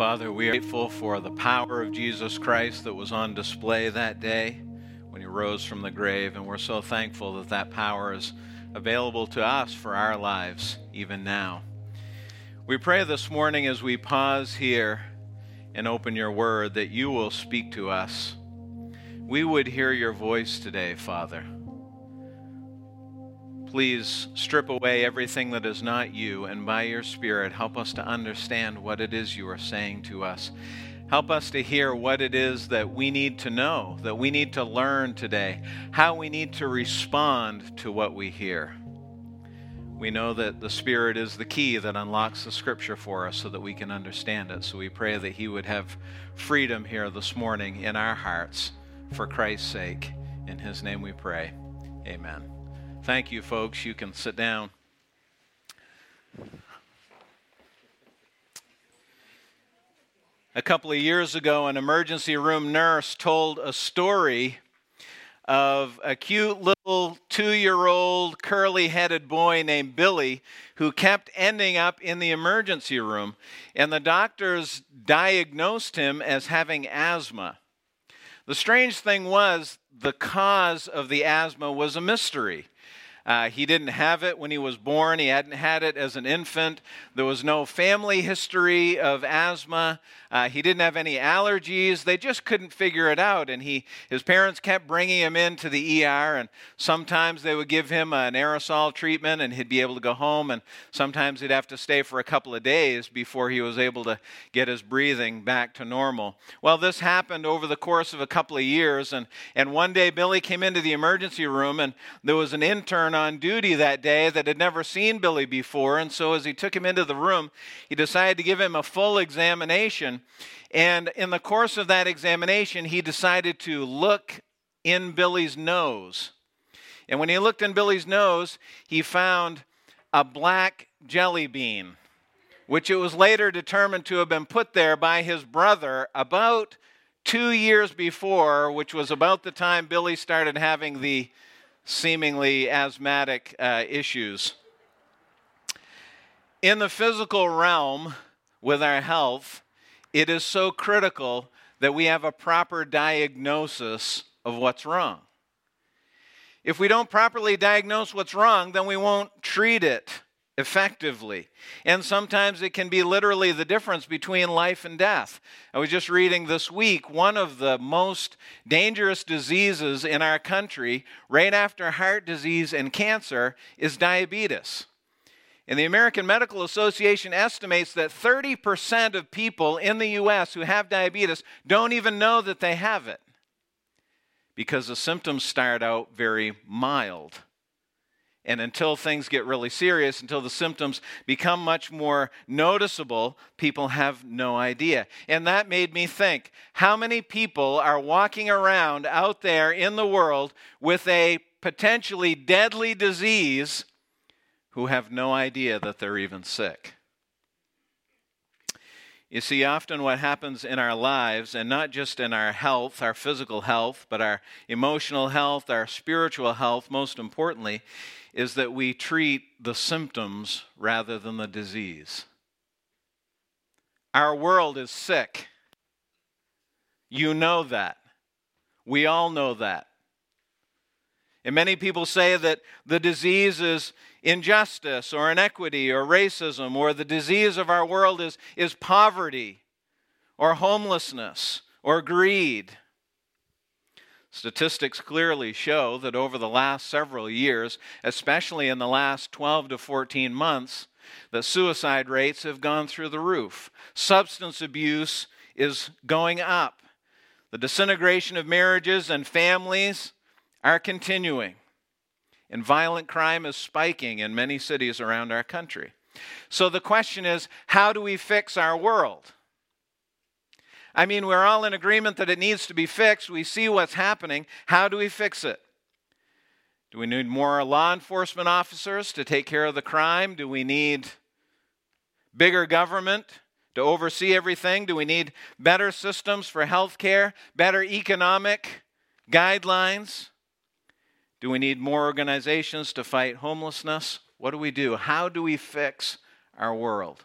Father, we are grateful for the power of Jesus Christ that was on display that day when he rose from the grave, and we're so thankful that that power is available to us for our lives even now. We pray this morning as we pause here and open your word that you will speak to us. We would hear your voice today, Father. Please strip away everything that is not you, and by your Spirit, help us to understand what it is you are saying to us. Help us to hear what it is that we need to know, that we need to learn today, how we need to respond to what we hear. We know that the Spirit is the key that unlocks the Scripture for us so that we can understand it. So we pray that He would have freedom here this morning in our hearts for Christ's sake. In His name we pray. Amen. Thank you, folks. You can sit down. A couple of years ago, an emergency room nurse told a story of a cute little two year old curly headed boy named Billy who kept ending up in the emergency room. And the doctors diagnosed him as having asthma. The strange thing was, the cause of the asthma was a mystery. Uh, he didn't have it when he was born. He hadn't had it as an infant. There was no family history of asthma. Uh, he didn't have any allergies. They just couldn't figure it out. And he, his parents kept bringing him into the ER. And sometimes they would give him an aerosol treatment and he'd be able to go home. And sometimes he'd have to stay for a couple of days before he was able to get his breathing back to normal. Well, this happened over the course of a couple of years. And, and one day Billy came into the emergency room and there was an intern on duty that day that had never seen Billy before. And so as he took him into the room, he decided to give him a full examination. And in the course of that examination, he decided to look in Billy's nose. And when he looked in Billy's nose, he found a black jelly bean, which it was later determined to have been put there by his brother about two years before, which was about the time Billy started having the seemingly asthmatic uh, issues. In the physical realm, with our health, it is so critical that we have a proper diagnosis of what's wrong. If we don't properly diagnose what's wrong, then we won't treat it effectively. And sometimes it can be literally the difference between life and death. I was just reading this week one of the most dangerous diseases in our country, right after heart disease and cancer, is diabetes. And the American Medical Association estimates that 30% of people in the U.S. who have diabetes don't even know that they have it because the symptoms start out very mild. And until things get really serious, until the symptoms become much more noticeable, people have no idea. And that made me think how many people are walking around out there in the world with a potentially deadly disease who have no idea that they're even sick. You see, often what happens in our lives, and not just in our health, our physical health, but our emotional health, our spiritual health, most importantly, is that we treat the symptoms rather than the disease. Our world is sick. You know that. We all know that. And many people say that the disease is injustice or inequity or racism, or the disease of our world is, is poverty or homelessness or greed. Statistics clearly show that over the last several years, especially in the last 12 to 14 months, the suicide rates have gone through the roof. Substance abuse is going up. The disintegration of marriages and families are continuing. And violent crime is spiking in many cities around our country. So the question is how do we fix our world? I mean, we're all in agreement that it needs to be fixed. We see what's happening. How do we fix it? Do we need more law enforcement officers to take care of the crime? Do we need bigger government to oversee everything? Do we need better systems for health care, better economic guidelines? Do we need more organizations to fight homelessness? What do we do? How do we fix our world?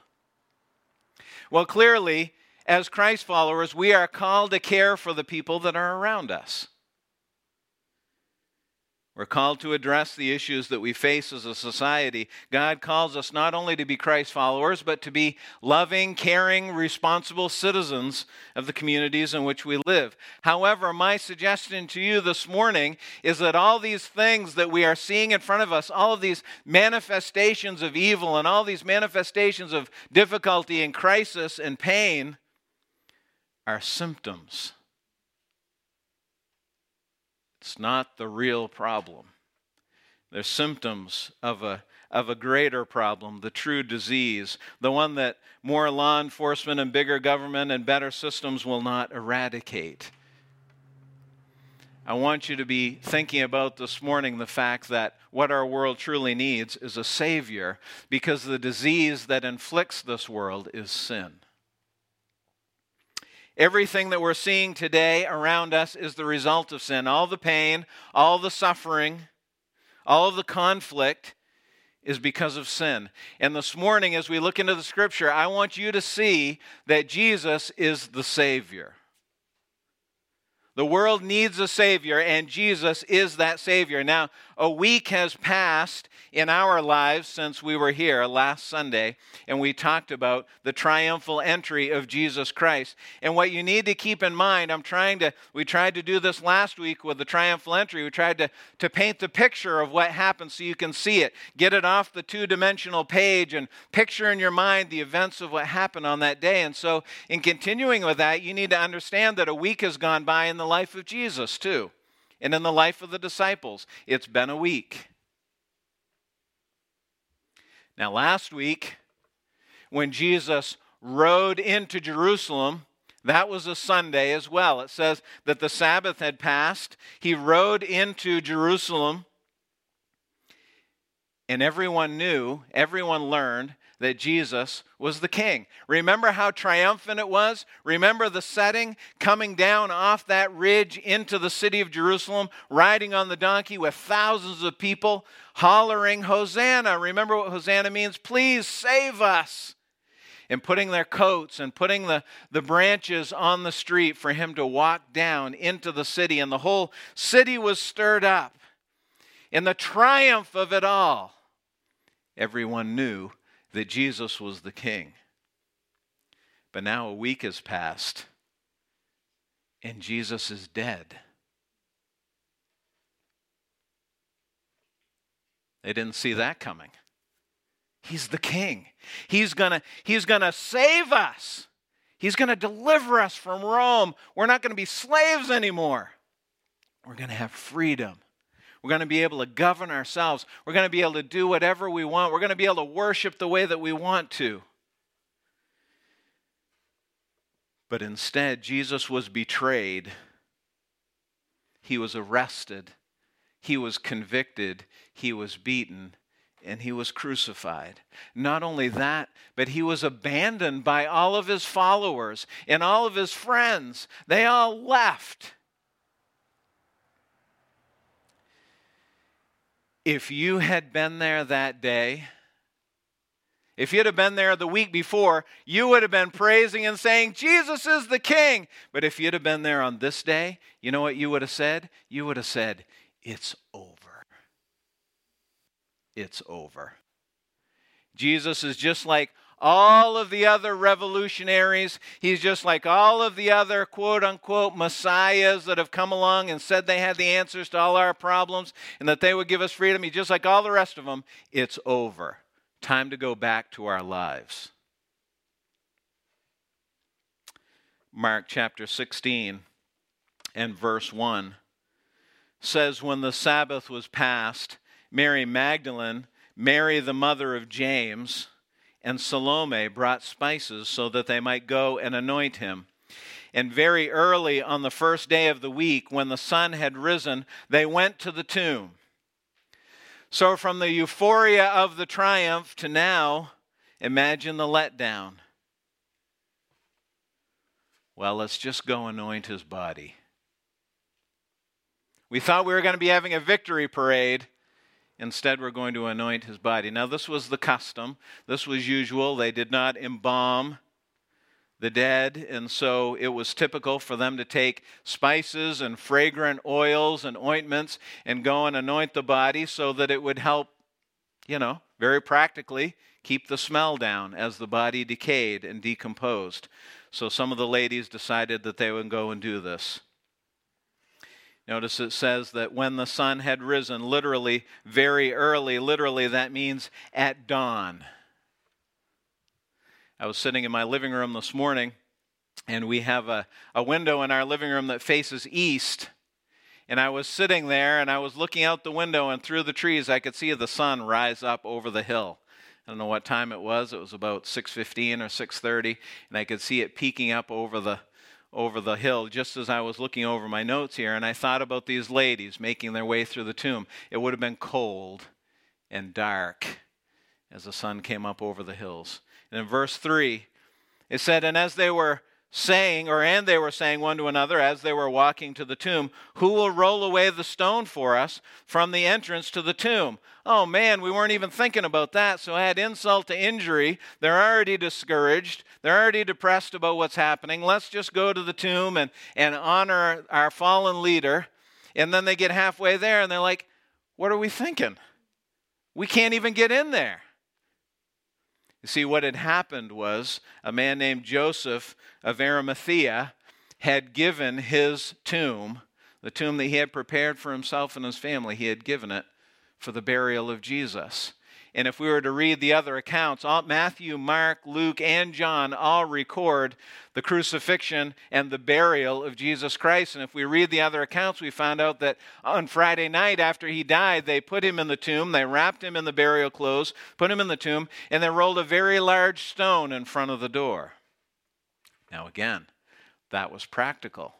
Well, clearly, as Christ followers, we are called to care for the people that are around us. We're called to address the issues that we face as a society. God calls us not only to be Christ followers, but to be loving, caring, responsible citizens of the communities in which we live. However, my suggestion to you this morning is that all these things that we are seeing in front of us, all of these manifestations of evil and all these manifestations of difficulty and crisis and pain, are symptoms it's not the real problem. They're symptoms of a, of a greater problem, the true disease, the one that more law enforcement and bigger government and better systems will not eradicate. I want you to be thinking about this morning the fact that what our world truly needs is a Savior because the disease that inflicts this world is sin. Everything that we're seeing today around us is the result of sin. All the pain, all the suffering, all the conflict is because of sin. And this morning, as we look into the scripture, I want you to see that Jesus is the Savior. The world needs a Savior, and Jesus is that Savior. Now, a week has passed in our lives since we were here last Sunday, and we talked about the triumphal entry of Jesus Christ. And what you need to keep in mind, I'm trying to, we tried to do this last week with the triumphal entry. We tried to, to paint the picture of what happened so you can see it, get it off the two dimensional page, and picture in your mind the events of what happened on that day. And so, in continuing with that, you need to understand that a week has gone by in the life of Jesus, too and in the life of the disciples. It's been a week. Now, last week, when Jesus rode into Jerusalem, that was a Sunday as well. It says that the Sabbath had passed. He rode into Jerusalem, and everyone knew, everyone learned that Jesus was the king. Remember how triumphant it was? Remember the setting coming down off that ridge into the city of Jerusalem, riding on the donkey with thousands of people hollering, Hosanna. Remember what Hosanna means? Please save us. And putting their coats and putting the, the branches on the street for him to walk down into the city. And the whole city was stirred up. In the triumph of it all, everyone knew that Jesus was the king. But now a week has passed and Jesus is dead. They didn't see that coming. He's the king. He's going to he's going to save us. He's going to deliver us from Rome. We're not going to be slaves anymore. We're going to have freedom. We're going to be able to govern ourselves. We're going to be able to do whatever we want. We're going to be able to worship the way that we want to. But instead, Jesus was betrayed. He was arrested. He was convicted. He was beaten. And he was crucified. Not only that, but he was abandoned by all of his followers and all of his friends. They all left. If you had been there that day, if you'd have been there the week before, you would have been praising and saying, Jesus is the King. But if you'd have been there on this day, you know what you would have said? You would have said, It's over. It's over. Jesus is just like all of the other revolutionaries. He's just like all of the other quote unquote messiahs that have come along and said they had the answers to all our problems and that they would give us freedom. He's just like all the rest of them. It's over. Time to go back to our lives. Mark chapter 16 and verse 1 says, When the Sabbath was past, Mary Magdalene, Mary the mother of James, and Salome brought spices so that they might go and anoint him. And very early on the first day of the week, when the sun had risen, they went to the tomb. So, from the euphoria of the triumph to now, imagine the letdown. Well, let's just go anoint his body. We thought we were going to be having a victory parade, Instead, we're going to anoint his body. Now, this was the custom, this was usual. They did not embalm the dead, and so it was typical for them to take spices and fragrant oils and ointments and go and anoint the body so that it would help, you know, very practically keep the smell down as the body decayed and decomposed. So some of the ladies decided that they would go and do this. Notice it says that when the sun had risen, literally very early, literally that means at dawn. I was sitting in my living room this morning, and we have a, a window in our living room that faces east. And I was sitting there and I was looking out the window, and through the trees, I could see the sun rise up over the hill. I don't know what time it was. It was about 6:15 or 6:30, and I could see it peeking up over the over the hill just as I was looking over my notes here, and I thought about these ladies making their way through the tomb. It would have been cold and dark as the sun came up over the hills. And in verse 3, it said, And as they were saying, or and they were saying one to another as they were walking to the tomb, Who will roll away the stone for us from the entrance to the tomb? Oh man, we weren't even thinking about that. So add insult to injury. They're already discouraged. They're already depressed about what's happening. Let's just go to the tomb and, and honor our fallen leader. And then they get halfway there and they're like, What are we thinking? We can't even get in there. You see, what had happened was a man named Joseph of Arimathea had given his tomb, the tomb that he had prepared for himself and his family, he had given it for the burial of Jesus. And if we were to read the other accounts, Matthew, Mark, Luke, and John all record the crucifixion and the burial of Jesus Christ. And if we read the other accounts, we found out that on Friday night after he died, they put him in the tomb, they wrapped him in the burial clothes, put him in the tomb, and they rolled a very large stone in front of the door. Now, again, that was practical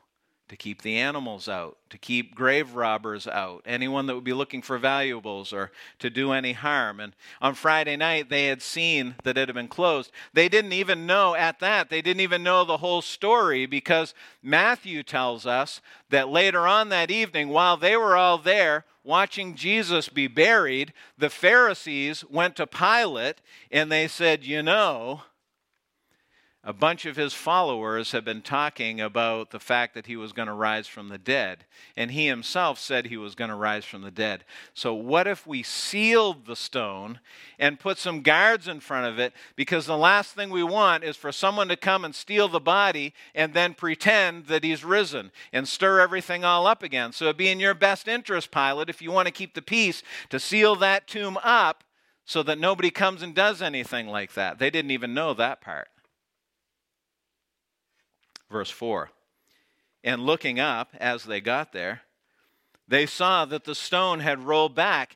to keep the animals out, to keep grave robbers out, anyone that would be looking for valuables or to do any harm. And on Friday night, they had seen that it had been closed. They didn't even know at that, they didn't even know the whole story because Matthew tells us that later on that evening, while they were all there, watching Jesus be buried, the Pharisees went to Pilate and they said, You know, a bunch of his followers have been talking about the fact that he was going to rise from the dead. And he himself said he was going to rise from the dead. So, what if we sealed the stone and put some guards in front of it? Because the last thing we want is for someone to come and steal the body and then pretend that he's risen and stir everything all up again. So, it'd be in your best interest, Pilate, if you want to keep the peace, to seal that tomb up so that nobody comes and does anything like that. They didn't even know that part verse 4. And looking up as they got there, they saw that the stone had rolled back,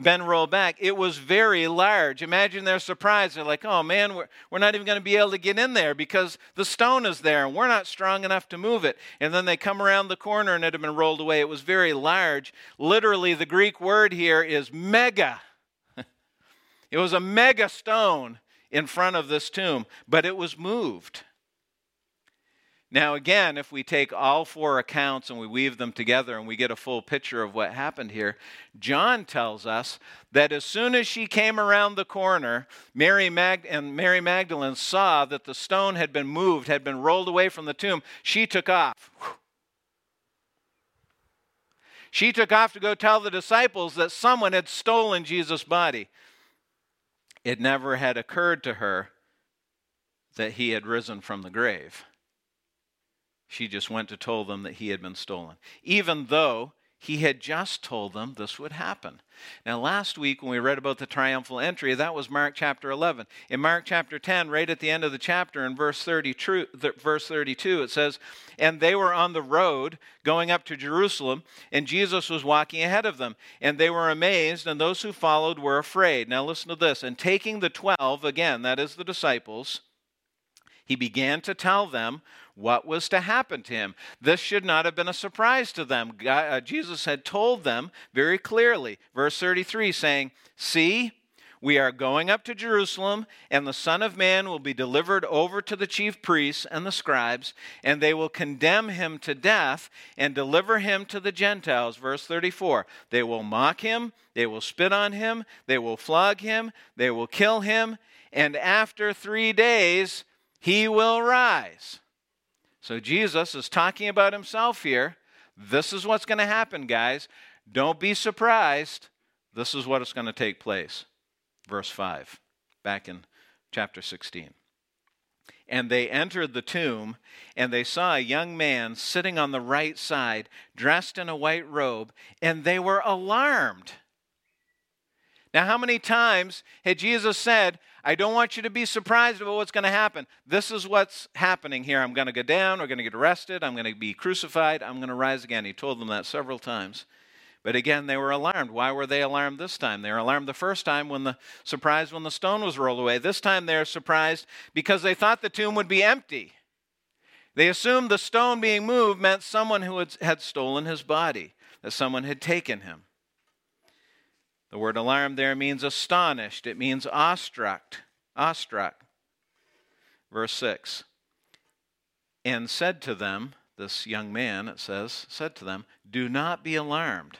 been rolled back. It was very large. Imagine their surprise. They're like, oh man, we're, we're not even going to be able to get in there because the stone is there and we're not strong enough to move it. And then they come around the corner and it had been rolled away. It was very large. Literally, the Greek word here is mega. it was a mega stone in front of this tomb, but it was moved. Now, again, if we take all four accounts and we weave them together and we get a full picture of what happened here, John tells us that as soon as she came around the corner, Mary Mag- and Mary Magdalene saw that the stone had been moved, had been rolled away from the tomb. She took off. She took off to go tell the disciples that someone had stolen Jesus' body. It never had occurred to her that he had risen from the grave. She just went to tell them that he had been stolen, even though he had just told them this would happen. Now, last week when we read about the triumphal entry, that was Mark chapter 11. In Mark chapter 10, right at the end of the chapter, in verse, 30, verse 32, it says, And they were on the road going up to Jerusalem, and Jesus was walking ahead of them. And they were amazed, and those who followed were afraid. Now, listen to this. And taking the twelve, again, that is the disciples, he began to tell them what was to happen to him. This should not have been a surprise to them. God, uh, Jesus had told them very clearly, verse 33, saying, See, we are going up to Jerusalem, and the Son of Man will be delivered over to the chief priests and the scribes, and they will condemn him to death and deliver him to the Gentiles. Verse 34 They will mock him, they will spit on him, they will flog him, they will kill him, and after three days, he will rise. So Jesus is talking about himself here. This is what's going to happen, guys. Don't be surprised. This is what is going to take place. Verse 5, back in chapter 16. And they entered the tomb, and they saw a young man sitting on the right side, dressed in a white robe, and they were alarmed. Now, how many times had Jesus said, I don't want you to be surprised about what's going to happen? This is what's happening here. I'm going to go down, we're going to get arrested, I'm going to be crucified, I'm going to rise again. He told them that several times. But again, they were alarmed. Why were they alarmed this time? They were alarmed the first time when the surprised when the stone was rolled away. This time they're surprised because they thought the tomb would be empty. They assumed the stone being moved meant someone who had, had stolen his body, that someone had taken him. The word alarmed there means astonished, it means awestruck. Awestruck. Verse 6 And said to them, this young man, it says, said to them, Do not be alarmed.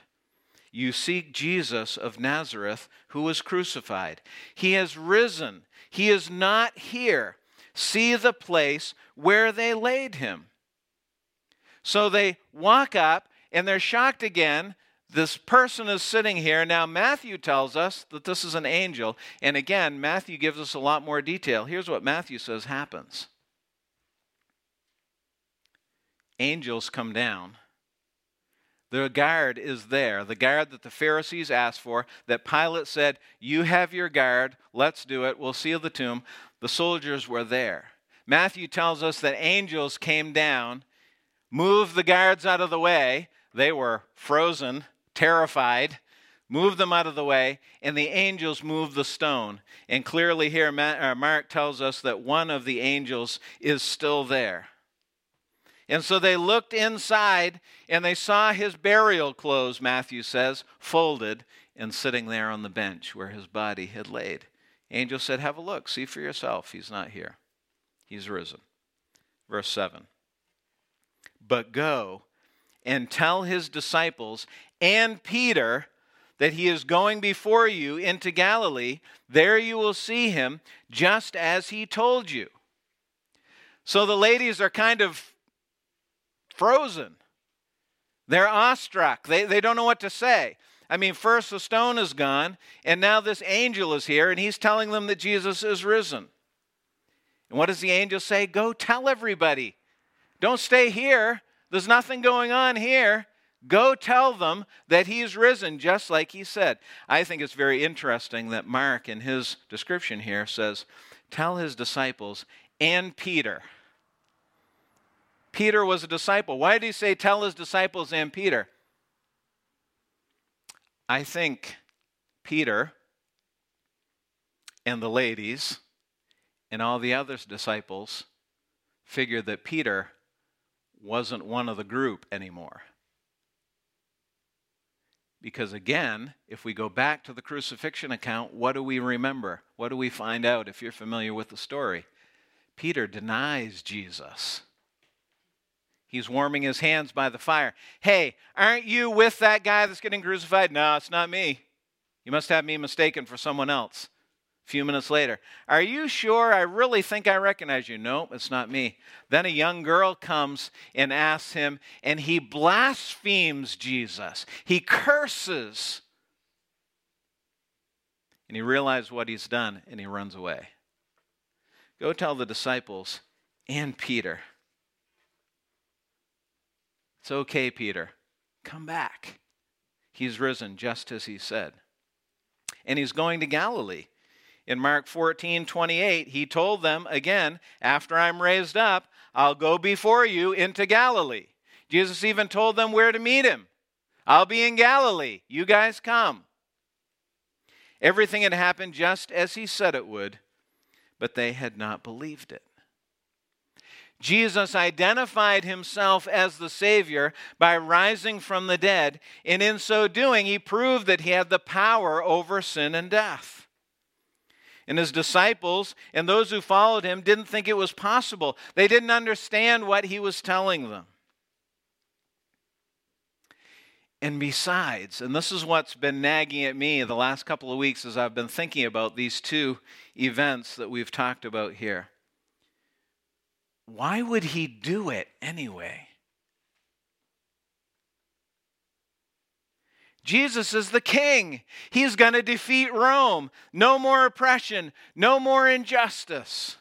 You seek Jesus of Nazareth, who was crucified. He has risen. He is not here. See the place where they laid him. So they walk up and they're shocked again this person is sitting here. Now, Matthew tells us that this is an angel. And again, Matthew gives us a lot more detail. Here's what Matthew says happens angels come down. The guard is there, the guard that the Pharisees asked for, that Pilate said, You have your guard, let's do it, we'll seal the tomb. The soldiers were there. Matthew tells us that angels came down, moved the guards out of the way. They were frozen terrified, moved them out of the way, and the angels moved the stone. And clearly, here, uh, Mark tells us that one of the angels is still there. And so they looked inside and they saw his burial clothes, Matthew says, folded and sitting there on the bench where his body had laid. Angel said, Have a look, see for yourself. He's not here, he's risen. Verse 7 But go and tell his disciples and Peter that he is going before you into Galilee. There you will see him, just as he told you. So the ladies are kind of frozen. They're awestruck. They, they don't know what to say. I mean, first the stone is gone, and now this angel is here, and he's telling them that Jesus is risen. And what does the angel say? Go tell everybody. Don't stay here. There's nothing going on here. Go tell them that he's risen, just like he said. I think it's very interesting that Mark, in his description here, says, Tell his disciples and Peter. Peter was a disciple. Why did he say, Tell his disciples and Peter? I think Peter and the ladies and all the other disciples figured that Peter wasn't one of the group anymore. Because again, if we go back to the crucifixion account, what do we remember? What do we find out if you're familiar with the story? Peter denies Jesus. He's warming his hands by the fire. Hey, aren't you with that guy that's getting crucified? No, it's not me. You must have me mistaken for someone else few minutes later, Are you sure? I really think I recognize you. No, it's not me. Then a young girl comes and asks him, and he blasphemes Jesus. He curses. And he realizes what he's done, and he runs away. Go tell the disciples and Peter. It's okay, Peter. Come back. He's risen just as he said. And he's going to Galilee. In Mark 14, 28, he told them again, After I'm raised up, I'll go before you into Galilee. Jesus even told them where to meet him. I'll be in Galilee. You guys come. Everything had happened just as he said it would, but they had not believed it. Jesus identified himself as the Savior by rising from the dead, and in so doing, he proved that he had the power over sin and death. And his disciples and those who followed him didn't think it was possible. They didn't understand what he was telling them. And besides, and this is what's been nagging at me the last couple of weeks as I've been thinking about these two events that we've talked about here. why would he do it anyway? Jesus is the king. He's going to defeat Rome. No more oppression, no more injustice.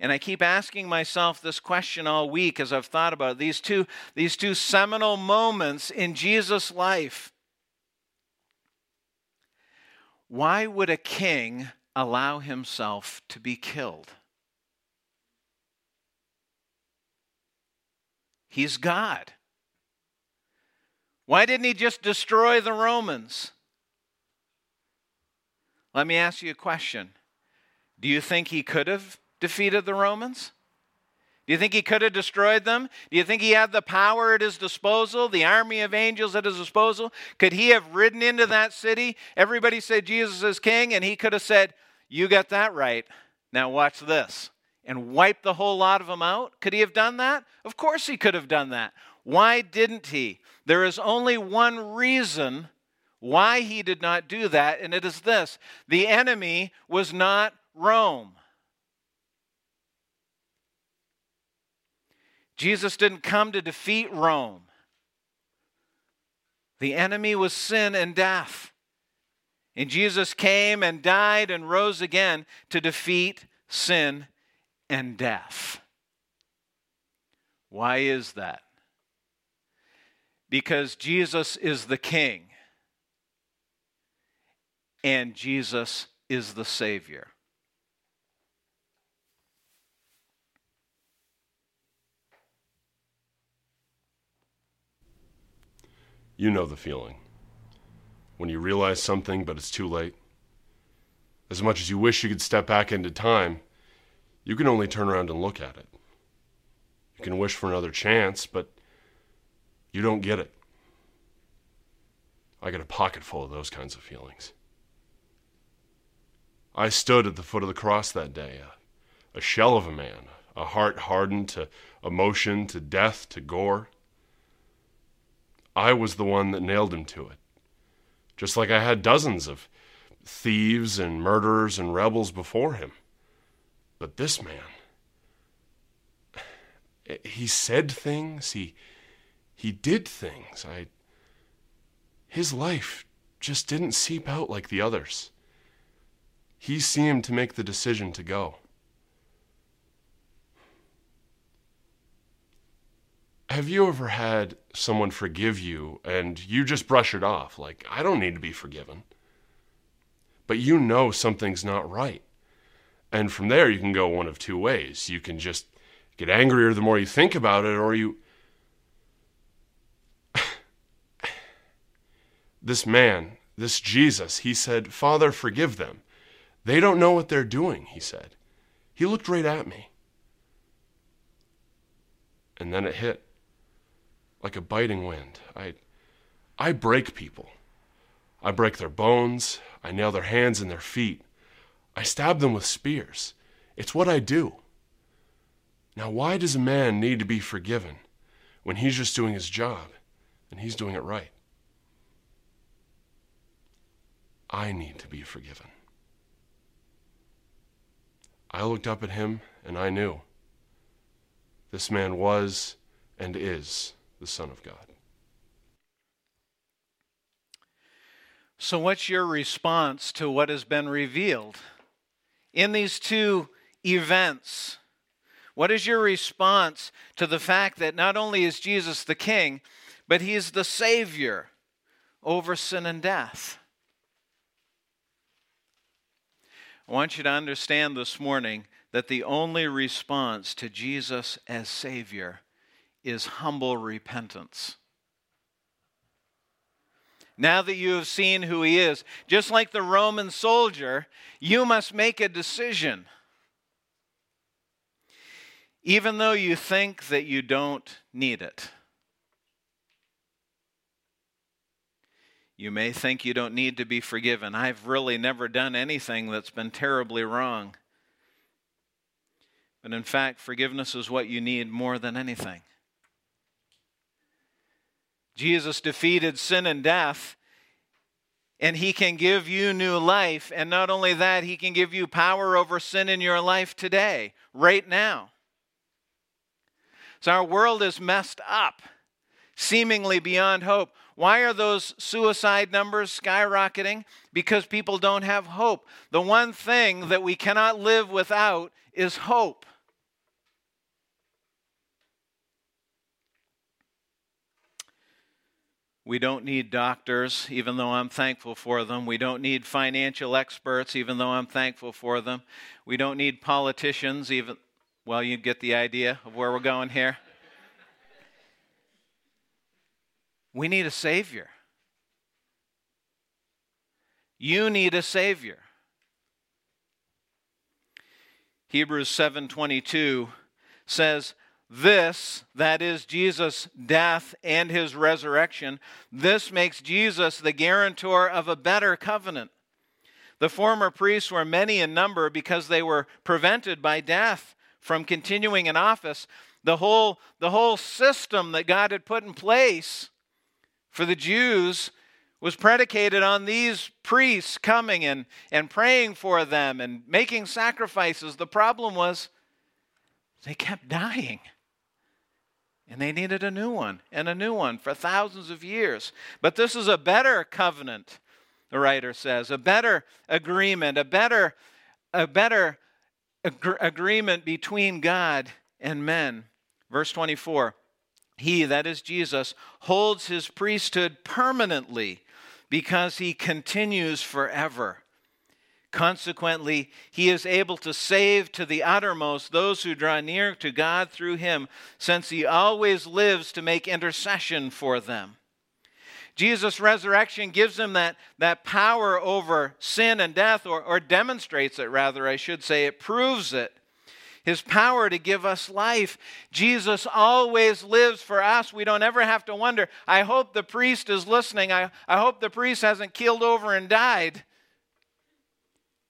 And I keep asking myself this question all week as I've thought about these two, these two seminal moments in Jesus' life. Why would a king allow himself to be killed? He's God. Why didn't he just destroy the Romans? Let me ask you a question. Do you think he could have defeated the Romans? Do you think he could have destroyed them? Do you think he had the power at his disposal, the army of angels at his disposal? Could he have ridden into that city? Everybody said Jesus is king, and he could have said, You got that right. Now watch this and wipe the whole lot of them out? Could he have done that? Of course he could have done that. Why didn't he? There is only one reason why he did not do that, and it is this the enemy was not Rome. Jesus didn't come to defeat Rome. The enemy was sin and death. And Jesus came and died and rose again to defeat sin and death. Why is that? Because Jesus is the King and Jesus is the Savior. You know the feeling. When you realize something, but it's too late. As much as you wish you could step back into time, you can only turn around and look at it. You can wish for another chance, but you don't get it. I got a pocket full of those kinds of feelings. I stood at the foot of the cross that day, a, a shell of a man, a heart hardened to emotion, to death, to gore. I was the one that nailed him to it, just like I had dozens of thieves and murderers and rebels before him. But this man, he said things, he he did things. I his life just didn't seep out like the others. He seemed to make the decision to go. Have you ever had someone forgive you and you just brush it off like I don't need to be forgiven? But you know something's not right. And from there, you can go one of two ways. You can just get angrier the more you think about it, or you. this man, this Jesus, he said, Father, forgive them. They don't know what they're doing, he said. He looked right at me. And then it hit like a biting wind. I, I break people. I break their bones. I nail their hands and their feet. I stab them with spears. It's what I do. Now, why does a man need to be forgiven when he's just doing his job and he's doing it right? I need to be forgiven. I looked up at him and I knew this man was and is the Son of God. So, what's your response to what has been revealed? In these two events? What is your response to the fact that not only is Jesus the King, but He is the Savior over sin and death? I want you to understand this morning that the only response to Jesus as Savior is humble repentance now that you have seen who he is. Just like the Roman soldier, you must make a decision. Even though you think that you don't need it. You may think you don't need to be forgiven. I've really never done anything that's been terribly wrong. But in fact, forgiveness is what you need more than anything. Jesus defeated sin and death, and He can give you new life. And not only that, He can give you power over sin in your life today, right now. So our world is messed up, seemingly beyond hope. Why are those suicide numbers skyrocketing? Because people don't have hope. The one thing that we cannot live without is hope. We don't need doctors, even though I'm thankful for them. We don't need financial experts, even though I'm thankful for them. We don't need politicians, even, well, you get the idea of where we're going here. We need a Savior. You need a Savior. Hebrews 7:22 says, "This, that is Jesus' death and his resurrection, this makes Jesus the guarantor of a better covenant. The former priests were many in number because they were prevented by death from continuing in office. The whole, the whole system that God had put in place for the Jews was predicated on these priests coming and, and praying for them and making sacrifices. The problem was they kept dying. And they needed a new one and a new one for thousands of years. But this is a better covenant, the writer says, a better agreement, a better, a better ag- agreement between God and men. Verse 24 he, that is Jesus, holds his priesthood permanently because he continues forever. Consequently, he is able to save to the uttermost those who draw near to God through him, since he always lives to make intercession for them. Jesus' resurrection gives him that, that power over sin and death, or, or demonstrates it, rather, I should say. It proves it his power to give us life. Jesus always lives for us. We don't ever have to wonder. I hope the priest is listening. I, I hope the priest hasn't keeled over and died.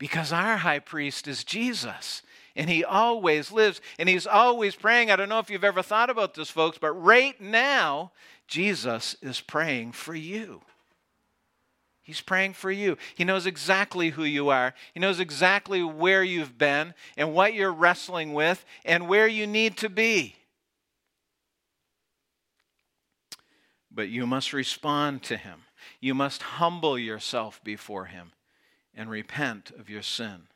Because our high priest is Jesus. And he always lives. And he's always praying. I don't know if you've ever thought about this, folks, but right now, Jesus is praying for you. He's praying for you. He knows exactly who you are. He knows exactly where you've been and what you're wrestling with and where you need to be. But you must respond to Him. You must humble yourself before Him and repent of your sin.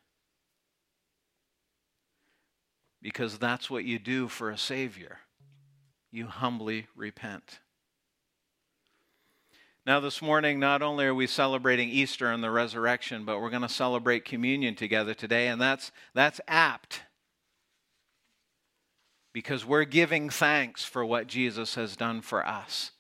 Because that's what you do for a Savior. You humbly repent. Now, this morning, not only are we celebrating Easter and the resurrection, but we're going to celebrate communion together today, and that's, that's apt because we're giving thanks for what Jesus has done for us.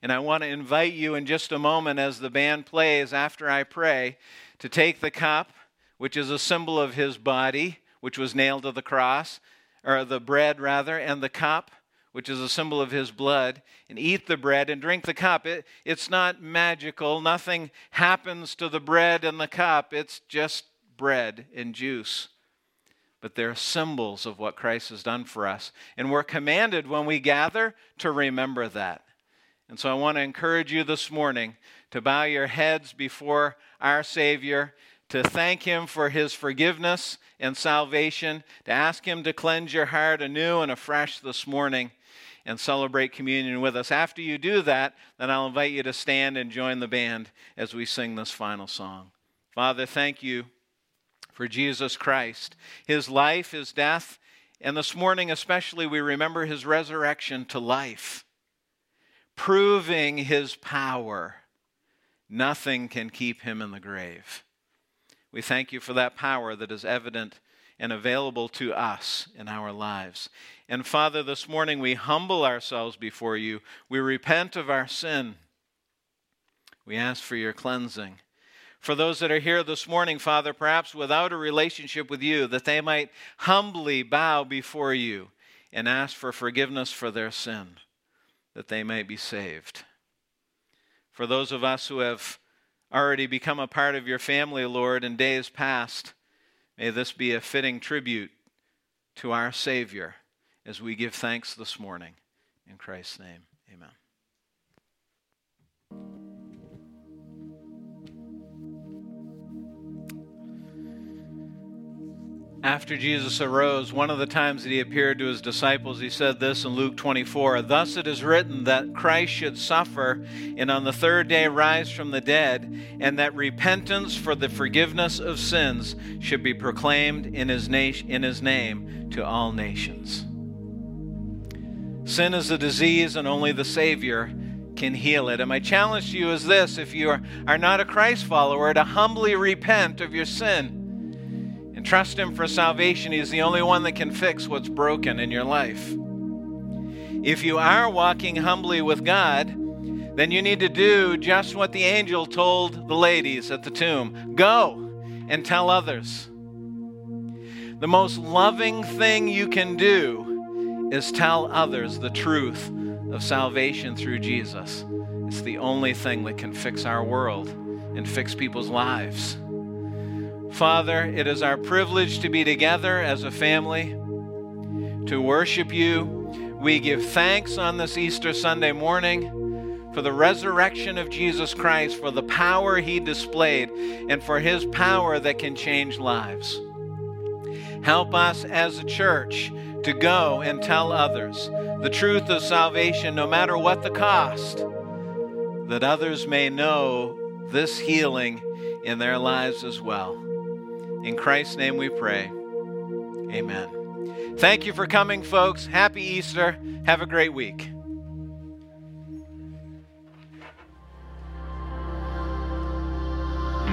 And I want to invite you in just a moment as the band plays after I pray to take the cup, which is a symbol of his body, which was nailed to the cross, or the bread rather, and the cup which is a symbol of his blood, and eat the bread and drink the cup. It, it's not magical. Nothing happens to the bread and the cup. It's just bread and juice. But they're symbols of what Christ has done for us. And we're commanded when we gather to remember that. And so I want to encourage you this morning to bow your heads before our Savior, to thank Him for His forgiveness and salvation, to ask Him to cleanse your heart anew and afresh this morning and celebrate communion with us. After you do that, then I'll invite you to stand and join the band as we sing this final song. Father, thank you for Jesus Christ, his life, his death, and this morning especially we remember his resurrection to life, proving his power. Nothing can keep him in the grave. We thank you for that power that is evident and available to us in our lives. And Father, this morning we humble ourselves before you. We repent of our sin. We ask for your cleansing. For those that are here this morning, Father, perhaps without a relationship with you, that they might humbly bow before you and ask for forgiveness for their sin, that they might be saved. For those of us who have already become a part of your family, Lord, in days past, may this be a fitting tribute to our Savior as we give thanks this morning. In Christ's name, amen. After Jesus arose, one of the times that he appeared to his disciples, he said this in Luke 24 Thus it is written that Christ should suffer and on the third day rise from the dead, and that repentance for the forgiveness of sins should be proclaimed in his, na- in his name to all nations. Sin is a disease, and only the Savior can heal it. And my challenge to you is this if you are, are not a Christ follower, to humbly repent of your sin and trust Him for salvation. He's the only one that can fix what's broken in your life. If you are walking humbly with God, then you need to do just what the angel told the ladies at the tomb go and tell others. The most loving thing you can do is tell others the truth of salvation through Jesus. It's the only thing that can fix our world and fix people's lives. Father, it is our privilege to be together as a family, to worship you. We give thanks on this Easter Sunday morning for the resurrection of Jesus Christ, for the power he displayed, and for his power that can change lives. Help us as a church to go and tell others the truth of salvation, no matter what the cost, that others may know this healing in their lives as well. In Christ's name we pray. Amen. Thank you for coming, folks. Happy Easter. Have a great week.